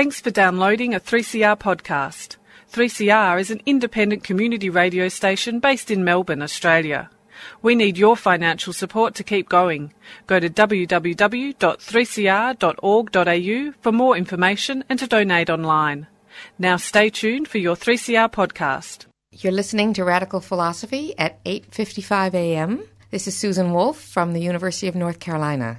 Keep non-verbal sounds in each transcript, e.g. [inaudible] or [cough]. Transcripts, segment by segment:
Thanks for downloading a 3CR podcast. 3CR is an independent community radio station based in Melbourne, Australia. We need your financial support to keep going. Go to www.3cr.org.au for more information and to donate online. Now stay tuned for your 3CR podcast. You're listening to Radical Philosophy at 8:55 a.m. This is Susan Wolf from the University of North Carolina.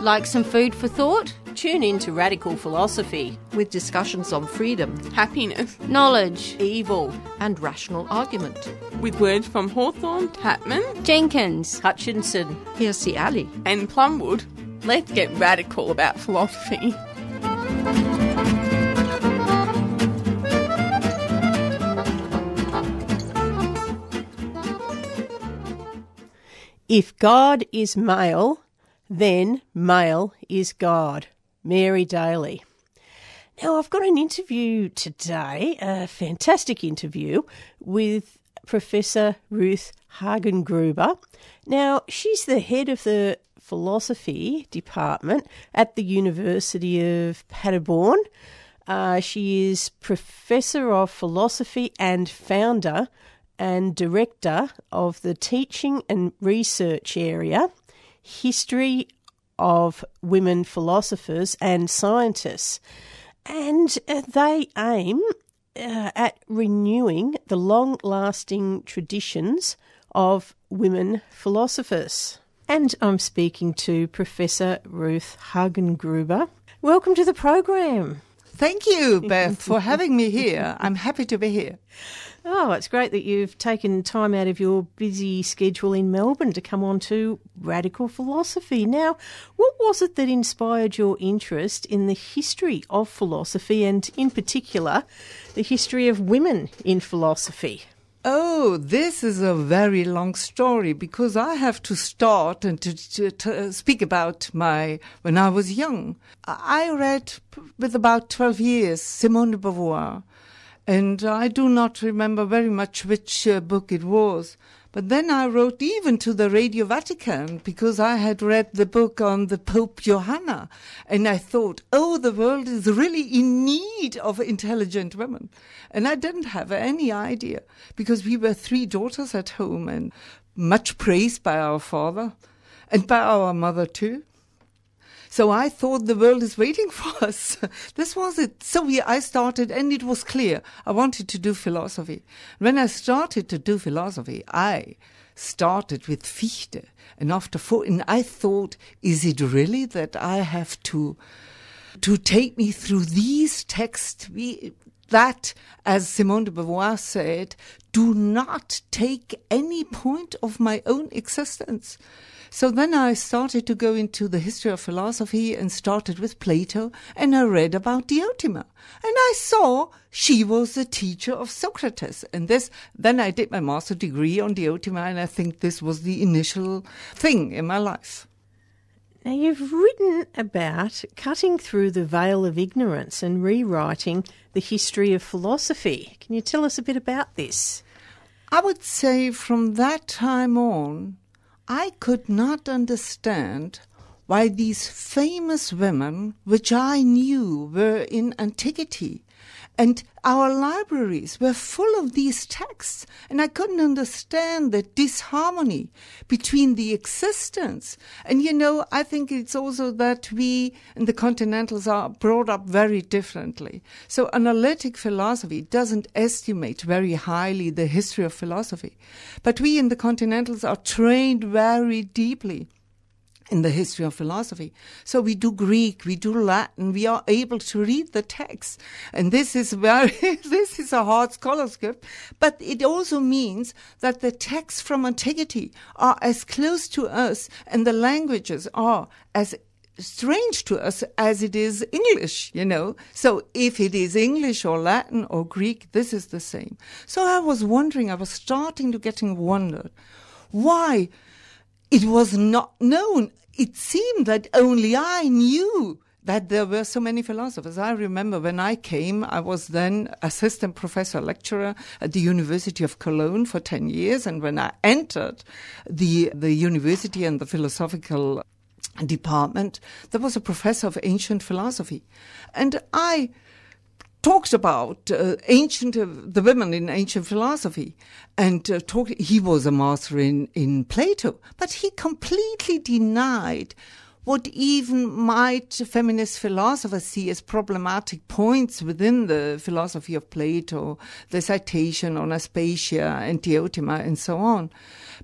Like some food for thought? Tune in to Radical Philosophy with discussions on freedom, happiness, knowledge, evil, and rational argument. With words from Hawthorne, Tatman, Jenkins, Hutchinson, Hirsi Ali, and Plumwood. Let's get radical about philosophy. If God is male, then male is God. Mary Daly. Now, I've got an interview today, a fantastic interview with Professor Ruth Hagengruber. Now, she's the head of the philosophy department at the University of Paderborn. Uh, she is professor of philosophy and founder and director of the teaching and research area, history of women philosophers and scientists. And uh, they aim uh, at renewing the long lasting traditions of women philosophers. And I'm speaking to Professor Ruth Hagengruber. Welcome to the program. Thank you, [laughs] Beth, for having me here. I'm happy to be here. Oh, it's great that you've taken time out of your busy schedule in Melbourne to come on to radical philosophy. Now, what was it that inspired your interest in the history of philosophy and, in particular, the history of women in philosophy? Oh, this is a very long story because I have to start and to, to, to, speak about my when I was young. I read with about 12 years Simone de Beauvoir and I do not remember very much which uh, book it was. But then I wrote even to the Radio Vatican because I had read the book on the Pope Johanna. And I thought, oh, the world is really in need of intelligent women. And I didn't have any idea because we were three daughters at home and much praised by our father and by our mother too. So I thought the world is waiting [laughs] for us. this was it. So I started and it was clear. I wanted to do philosophy. When I started to do philosophy, I started with Fichte. And after four, and I thought, is it really that I have to, to take me through these texts? We, that, as Simone de Beauvoir said, do not take any point of my own existence. So then I started to go into the history of philosophy and started with Plato and I read about Diotima. And I saw she was the teacher of Socrates. And this, then I did my master degree on Diotima and I think this was the initial thing in my life. Now, you've written about cutting through the veil of ignorance and rewriting the history of philosophy. Can you tell us a bit about this? I would say from that time on, I could not understand why these famous women, which I knew were in antiquity, and our libraries were full of these texts, and I couldn't understand the disharmony between the existence. And you know, I think it's also that we and the continentals are brought up very differently. So analytic philosophy doesn't estimate very highly the history of philosophy. But we in the continentals are trained very deeply in the history of philosophy. So we do Greek, we do Latin, we are able to read the text. And this is very, [laughs] this is a hard scholarship, but it also means that the texts from antiquity are as close to us and the languages are as strange to us as it is English, you know. So if it is English or Latin or Greek, this is the same. So I was wondering, I was starting to getting wondered why it was not known it seemed that only I knew that there were so many philosophers. I remember when I came, I was then assistant professor lecturer at the University of Cologne for 10 years. And when I entered the, the university and the philosophical department, there was a professor of ancient philosophy. And I talked about uh, ancient uh, the women in ancient philosophy. And uh, talked he was a master in in Plato. But he completely denied what even might feminist philosophers see as problematic points within the philosophy of Plato, the citation on Aspasia and Diotima and so on.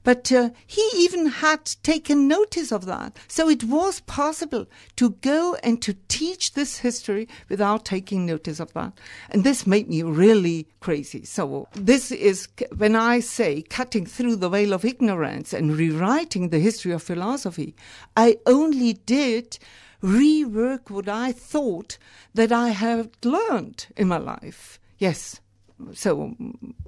But uh, he even had taken notice of that. So it was possible to go and to teach this history without taking notice of that. And this made me really crazy. So this is when I say cutting through the veil of ignorance and rewriting the history of philosophy, I only did rework what I thought that I had learned in my life. Yes so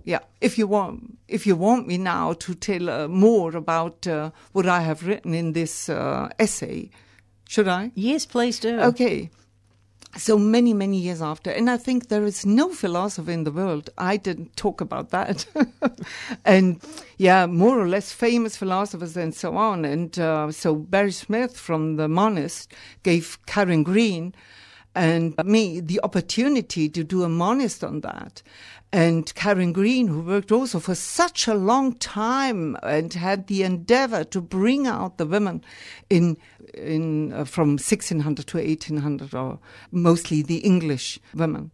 yeah, if you want, if you want me now to tell uh, more about uh, what I have written in this uh, essay, should I? Yes, please do. Okay. So many, many years after, and I think there is no philosopher in the world. I didn't talk about that, [laughs] and yeah, more or less famous philosophers and so on. And uh, so Barry Smith from the Monist gave Karen Green and me the opportunity to do a monist on that and Karen Green, who worked also for such a long time and had the endeavor to bring out the women in in uh, from 1600 to 1800, or mostly the English women.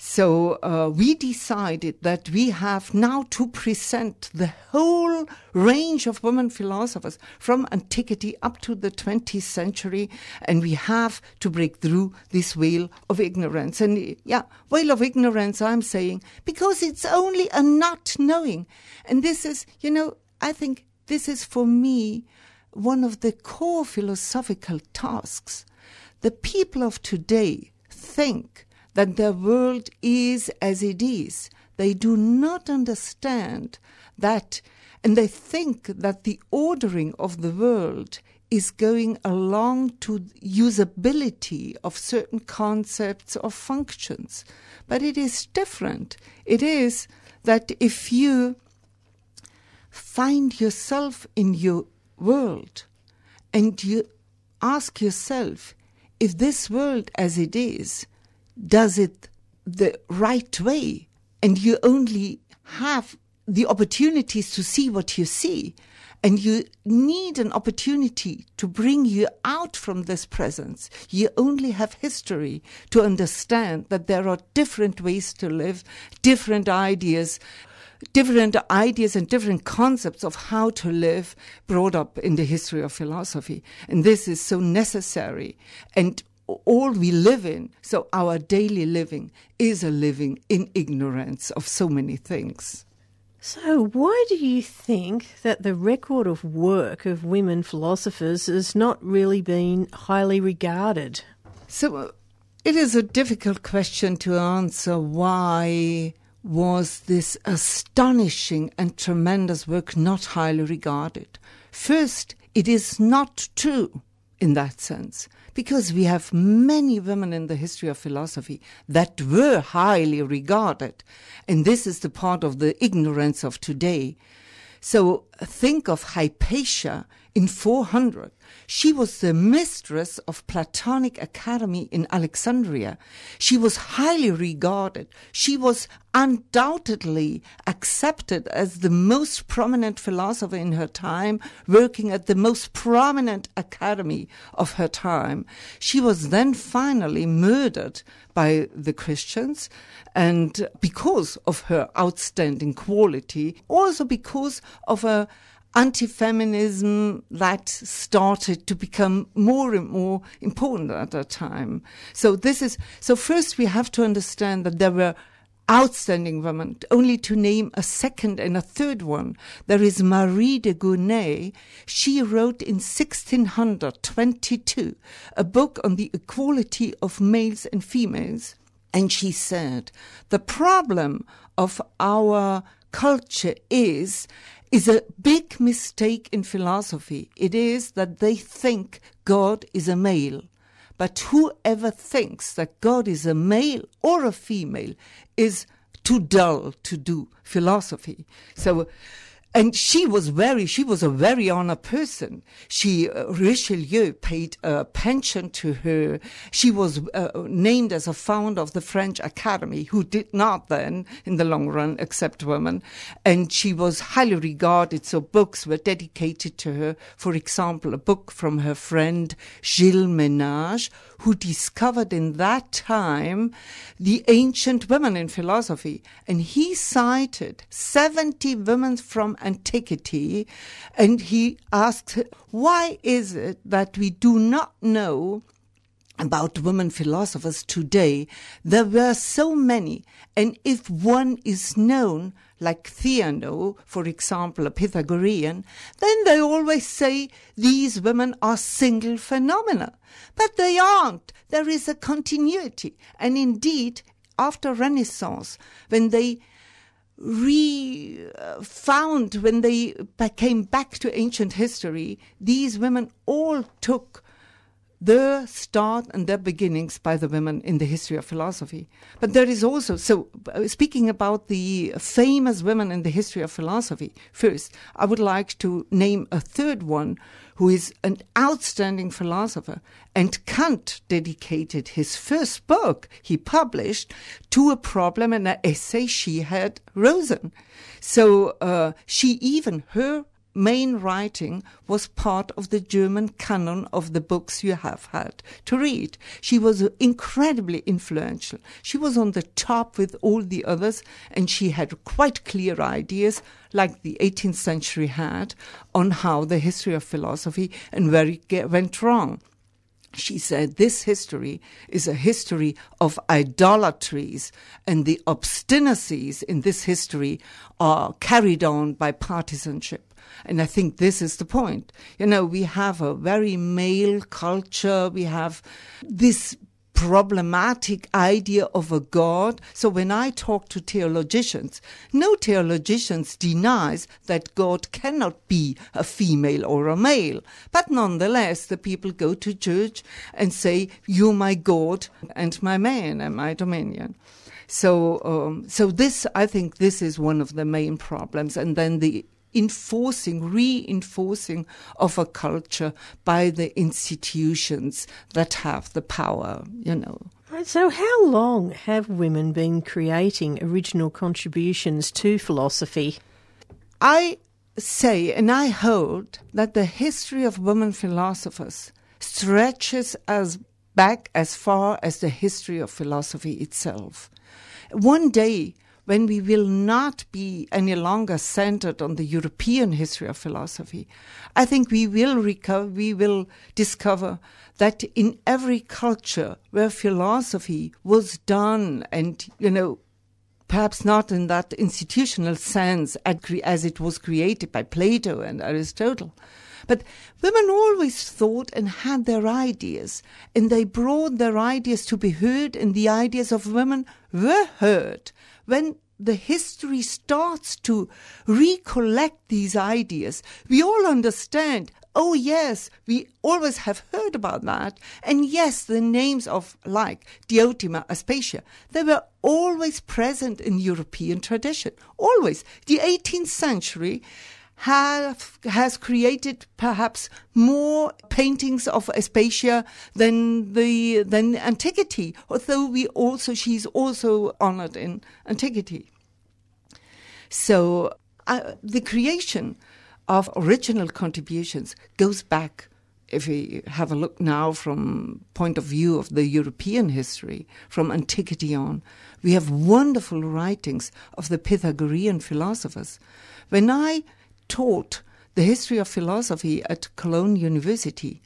So uh, we decided that we have now to present the whole range of women philosophers from antiquity up to the 20th century, and we have to break through this veil of ignorance. And yeah, veil of ignorance, I'm saying, because it's only a not knowing. And this is, you know, I think this is for me one of the core philosophical tasks. The people of today think that the world is as it is. They do not understand that, and they think that the ordering of the world is going along to usability of certain concepts or functions. But it is different. It is that if you find yourself in your world and you ask yourself if this world as it is does it the right way and you only have the opportunities to see what you see and you need an opportunity to bring you out from this presence. You only have history to understand that there are different ways to live, different ideas, different ideas and different concepts of how to live brought up in the history of philosophy. And this is so necessary. And all we live in, so our daily living, is a living in ignorance of so many things. So, why do you think that the record of work of women philosophers has not really been highly regarded? So, uh, it is a difficult question to answer. Why was this astonishing and tremendous work not highly regarded? First, it is not true in that sense because we have many women in the history of philosophy that were highly regarded. And this is the part of the ignorance of today. So think of Hypatia in 400 she was the mistress of Platonic Academy in Alexandria. She was highly regarded. She was undoubtedly accepted as the most prominent philosopher in her time, working at the most prominent academy of her time. She was then finally murdered by the Christians, and because of her outstanding quality, also because of a anti-feminism that started to become more and more important at that time. So this is, so first we have to understand that there were outstanding women. Only to name a second and a third one, there is Marie de Gournay. She wrote in 1622 a book on the equality of males and females. And she said, the problem of our culture is is a big mistake in philosophy. It is that they think God is a male. But whoever thinks that God is a male or a female is too dull to do philosophy. So, and she was very, she was a very honored person. She, uh, Richelieu paid a pension to her. She was uh, named as a founder of the French Academy, who did not then, in the long run, accept women. And she was highly regarded. So books were dedicated to her. For example, a book from her friend Gilles Menage, who discovered in that time the ancient women in philosophy. And he cited 70 women from antiquity. And he asked, why is it that we do not know about women philosophers today. There were so many. And if one is known, like Theano, for example, a Pythagorean, then they always say these women are single phenomena. But they aren't. There is a continuity. And indeed, after Renaissance, when they re-found, when they came back to ancient history, these women all took their start and their beginnings by the women in the history of philosophy. But there is also, so uh, speaking about the famous women in the history of philosophy, first, I would like to name a third one who is an outstanding philosopher. And Kant dedicated his first book he published to a problem and an essay she had written. So uh, she even, her main writing was part of the German canon of the books you have had to read. She was incredibly influential. She was on the top with all the others, and she had quite clear ideas, like the 18th century had, on how the history of philosophy and where it went wrong. She said this history is a history of idolatries, and the obstinacies in this history are carried on by partisanship. And I think this is the point. You know, we have a very male culture. We have this problematic idea of a God. So when I talk to theologians, no theologians denies that God cannot be a female or a male. But nonetheless, the people go to church and say, you're my God and my man and my dominion. So, um, so this, I think this is one of the main problems. And then the enforcing, reinforcing of a culture by the institutions that have the power, you know. So, how long have women been creating original contributions to philosophy? I say, and I hold, that the history of women philosophers stretches as back as far as the history of philosophy itself. One day, when we will not be any longer centered on the European history of philosophy, I think we will recover, we will discover that in every culture where philosophy was done and, you know, perhaps not in that institutional sense as it was created by Plato and Aristotle. But women always thought and had their ideas, and they brought their ideas to be heard, and the ideas of women were heard when the history starts to recollect these ideas, we all understand, oh yes, we always have heard about that. And yes, the names of like Diotima, Aspasia, they were always present in European tradition. Always. The 18th century have, has created perhaps more paintings of Aspasia than the than antiquity. Although we also she's also honored in antiquity. So uh, the creation of original contributions goes back if we have a look now from point of view of the European history, from antiquity on, we have wonderful writings of the Pythagorean philosophers. When I taught the history of philosophy at Cologne University.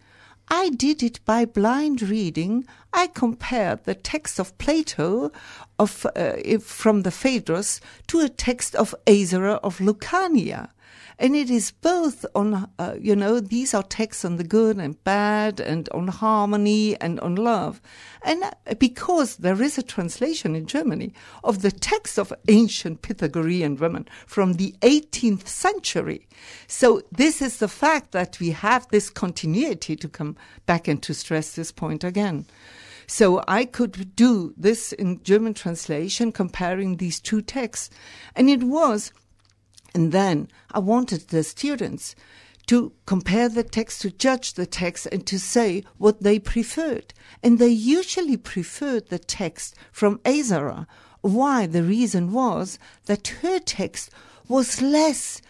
I did it by blind reading. I compared the text of Plato of, uh, from the Phaedrus to a text of Aesara of Lucania. And it is both on, uh, you know, these are texts on the good and bad and on harmony and on love. And uh, because there is a translation in Germany of the text of ancient Pythagorean women from the 18th century. So this is the fact that we have this continuity to come back and to stress this point again. So I could do this in German translation, comparing these two texts. And it was And then I wanted the students to compare the text, to judge the text, and to say what they preferred. And they usually preferred the text from Aesara. Why? The reason was that her text was less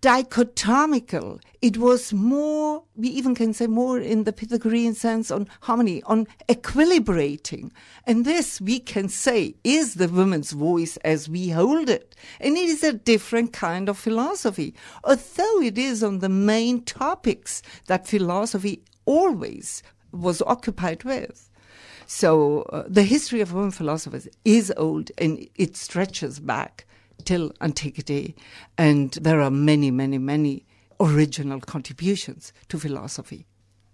dichotomical. It was more, we even can say more in the Pythagorean sense on harmony, on equilibrating. And this we can say is the woman's voice as we hold it. And it is a different kind of philosophy, although it is on the main topics that philosophy always was occupied with. So uh, the history of women philosophers is old and it stretches back till antiquity. And there are many, many, many original contributions to philosophy.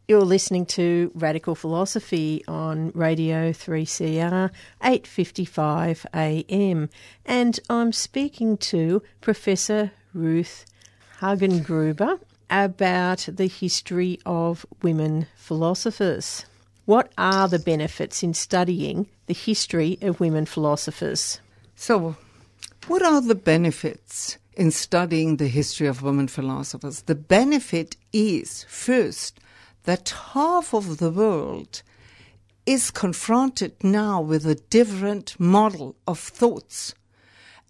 You're listening to Radical Philosophy on Radio 3CR 8:55 AM and I'm speaking to Professor Ruth Hagengruber about the history of women philosophers. What are the benefits in studying the history of women philosophers? So, what are the benefits in studying the history of women philosophers? The benefit is, first, that half of the world is confronted now with a different model of thoughts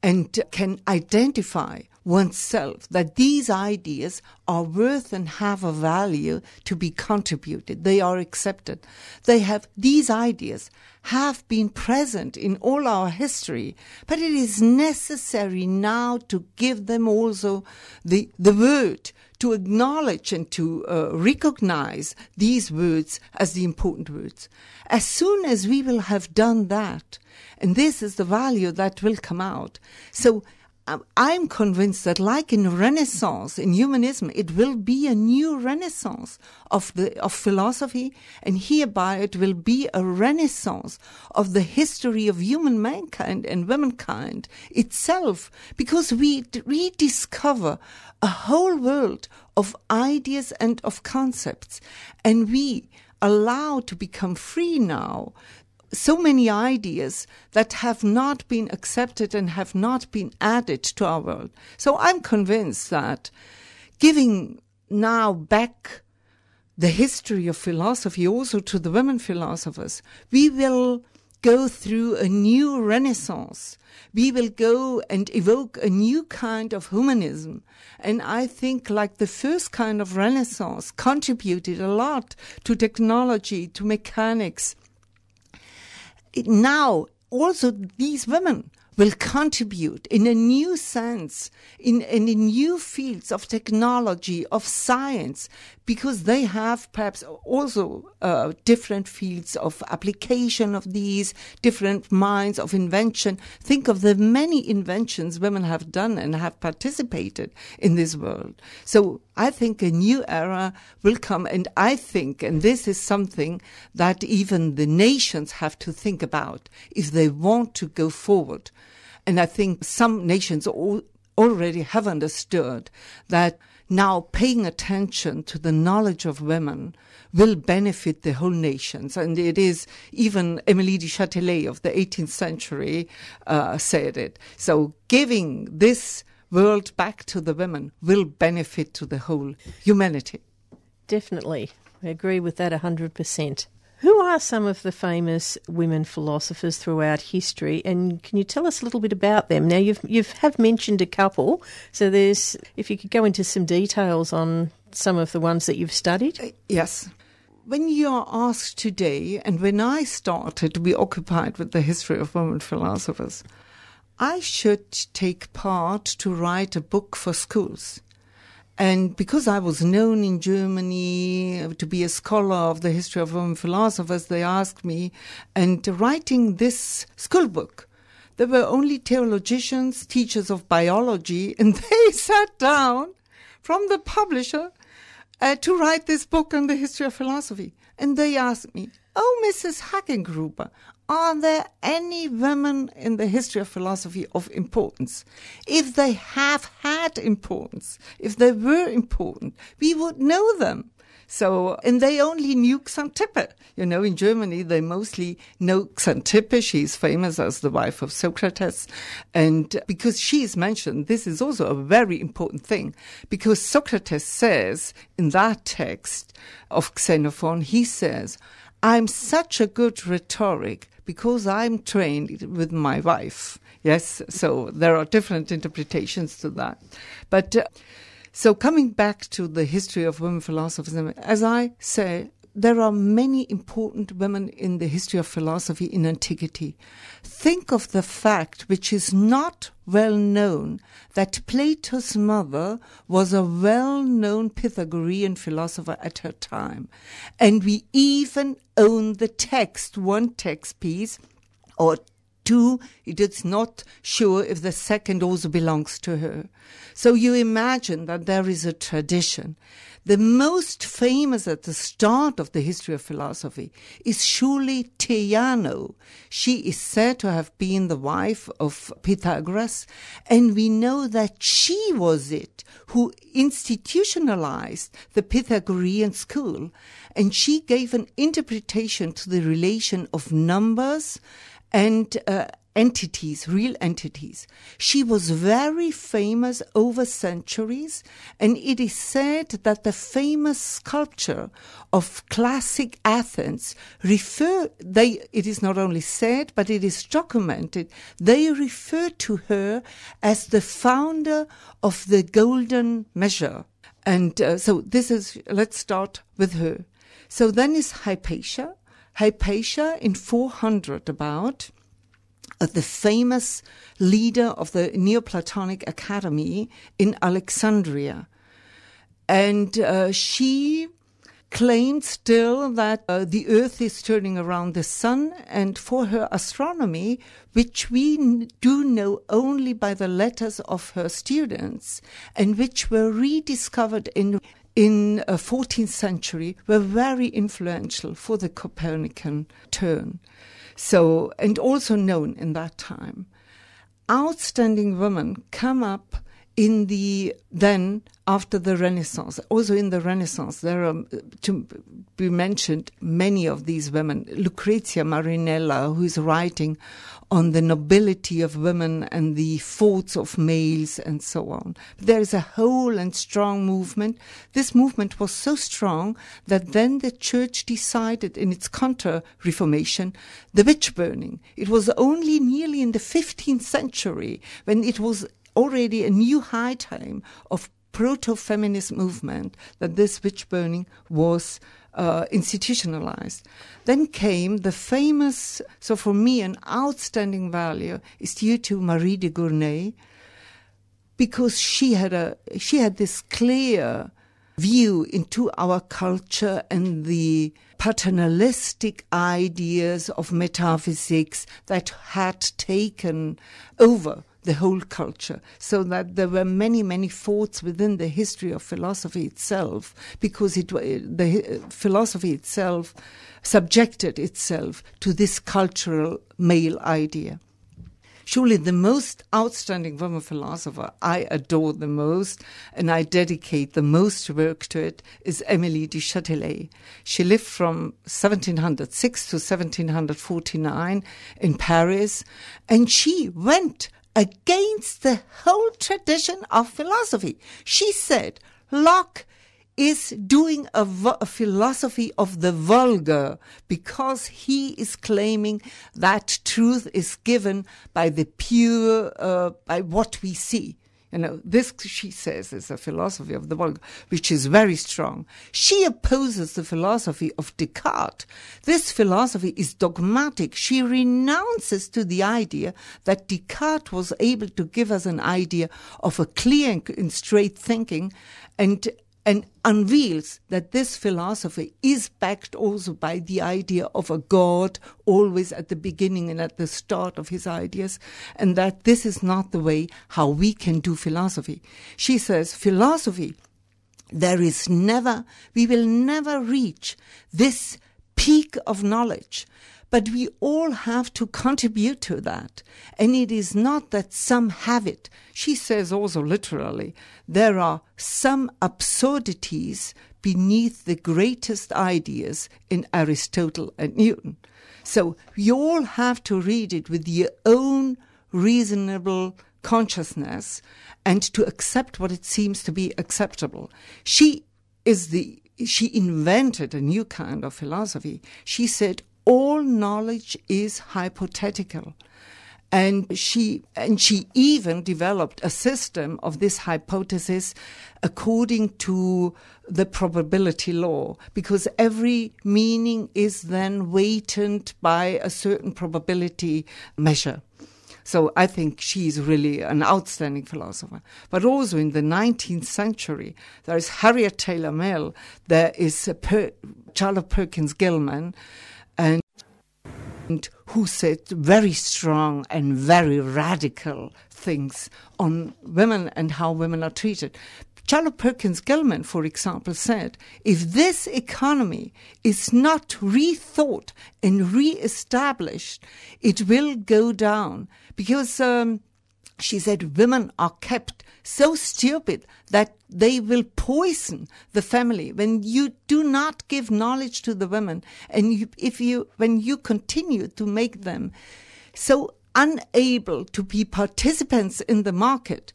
and can identify oneself that these ideas are worth and have a value to be contributed. They are accepted. They have, these ideas have been present in all our history, but it is necessary now to give them also the, the word to acknowledge and to uh, recognize these words as the important words. As soon as we will have done that, and this is the value that will come out. So Um, I'm convinced that, like in Renaissance, in humanism, it will be a new Renaissance of the of philosophy, and hereby it will be a Renaissance of the history of human mankind and womankind itself, because we rediscover a whole world of ideas and of concepts, and we allow to become free now so many ideas that have not been accepted and have not been added to our world. So I'm convinced that giving now back the history of philosophy also to the women philosophers, we will go through a new renaissance. We will go and evoke a new kind of humanism. And I think like the first kind of renaissance contributed a lot to technology, to mechanics, now also these women will contribute in a new sense, in, in, new fields of technology, of science, because they have perhaps also uh, different fields of application of these, different minds of invention. Think of the many inventions women have done and have participated in this world. So I think a new era will come, and I think, and this is something that even the nations have to think about if they want to go forward. And I think some nations already have understood that now paying attention to the knowledge of women will benefit the whole nations. And it is even Emilie du Châtelet of the 18th century uh, said it. So giving this world back to the women will benefit to the whole humanity. Definitely. I agree with that 100%. Who are some of the famous women philosophers throughout history, and can you tell us a little bit about them? Now, you've you've have mentioned a couple, so there's if you could go into some details on some of the ones that you've studied. Uh, yes. When you are asked today, and when I started to be occupied with the history of women philosophers, I should take part to write a book for schools. And because I was known in Germany to be a scholar of the history of women philosophers, they asked me, and writing this school book, there were only theologians, teachers of biology, [laughs] and they sat down from the publisher uh, to write this book on the history of philosophy. And they asked me, Oh, Mrs. Hagengruber, are there any women in the history of philosophy of importance? If they have had importance, if they were important, we would know them. So, and they only knew Xantippe. You know, in Germany, they mostly know Xantippe. She's famous as the wife of Socrates. And because she is mentioned, this is also a very important thing because Socrates says in that text of Xenophon, he says, I'm such a good rhetoric because I'm trained with my wife. Yes, so there are different interpretations to that. But uh, so coming back to the history of women philosophers, as I say, there are many important women in the history of philosophy in antiquity. Think of the fact, which is not well known, that Plato's mother was a well known Pythagorean philosopher at her time. And we even own the text, one text piece, or Two, it is not sure if the second also belongs to her. So you imagine that there is a tradition. The most famous at the start of the history of philosophy is surely Theano. She is said to have been the wife of Pythagoras, and we know that she was it who institutionalized the Pythagorean school, and she gave an interpretation to the relation of numbers and uh, entities, real entities. She was very famous over centuries, and it is said that the famous sculpture of classic Athens refer they it is not only said but it is documented they refer to her as the founder of the golden measure. And uh, so this is let's start with her. So then is hypatia. Hypatia in 400 about, uh, the famous leader of the Neoplatonic Academy in Alexandria. And uh, she claimed still that uh, the earth is turning around the sun and for her astronomy which we n- do know only by the letters of her students and which were rediscovered in in the 14th century were very influential for the Copernican turn. So, and also known in that time. Outstanding women come up in the then after the Renaissance, also in the Renaissance, there are to be mentioned many of these women. Lucrezia Marinella, who is writing on the nobility of women and the faults of males and so on. There is a whole and strong movement. This movement was so strong that then the church decided in its counter reformation, the witch burning. It was only nearly in the 15th century when it was already a new high time of proto-feminist movement that this witch burning was uh, institutionalized. Then came the famous, so for me, an outstanding value is due to Marie de Gournay, because she had a she had this clear view into our culture and the paternalistic ideas of metaphysics that had taken over the whole culture, so that there were many, many thoughts within the history of philosophy itself, because it, the uh, philosophy itself subjected itself to this cultural male idea. Surely the most outstanding woman philosopher I adore the most and I dedicate the most work to it is Emilie du Châtelet. She lived from 1706 to 1749 in Paris and she went against the whole tradition of philosophy. She said Locke is doing a, a, philosophy of the vulgar because he is claiming that truth is given by the pure, uh, by what we see. You know, this, she says, is a philosophy of the vulgar, which is very strong. She opposes the philosophy of Descartes. This philosophy is dogmatic. She renounces to the idea that Descartes was able to give us an idea of a clear and straight thinking and and unveils that this philosophy is backed also by the idea of a God always at the beginning and at the start of his ideas, and that this is not the way how we can do philosophy. She says, philosophy, there is never, we will never reach this peak of knowledge but we all have to contribute to that. And it is not that some have it. She says also literally, there are some absurdities beneath the greatest ideas in Aristotle and Newton. So you all have to read it with your own reasonable consciousness and to accept what it seems to be acceptable. She is the she invented a new kind of philosophy. She said all knowledge is hypothetical. And she, and she even developed a system of this hypothesis according to the probability law, because every meaning is then weighted by a certain probability measure. So I think she's really an outstanding philosopher. But also in the 19th century, there is Harriet Taylor Mill, there is per- Charlotte Perkins Gilman, who said very strong and very radical things on women and how women are treated. Charlotte Perkins Gilman, for example, said if this economy is not rethought and re-established, it will go down because um, she said women are kept so stupid that they will poison the family when you do not give knowledge to the women and you, if you when you continue to make them so unable to be participants in the market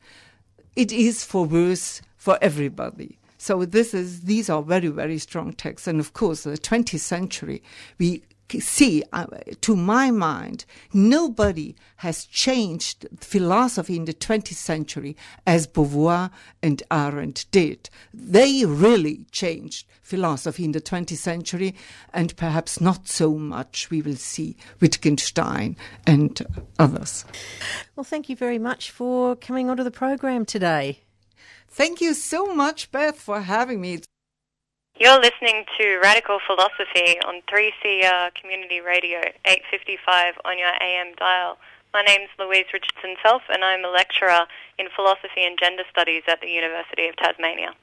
it is for worse for everybody. So this is these are very very strong texts, and of course the 20th century we see, uh, to my mind, nobody has changed philosophy in the 20th century as Beauvoir and Arendt did. They really changed philosophy in the 20th century, and perhaps not so much we will see Wittgenstein and others. Well, thank you very much for coming onto the program today. Thank you so much, Beth, for having me. You're listening to Radical Philosophy on 3CR uh, Community Radio, 855 on your AM dial. My name's Louise Richardson Self, and I'm a lecturer in philosophy and gender studies at the University of Tasmania.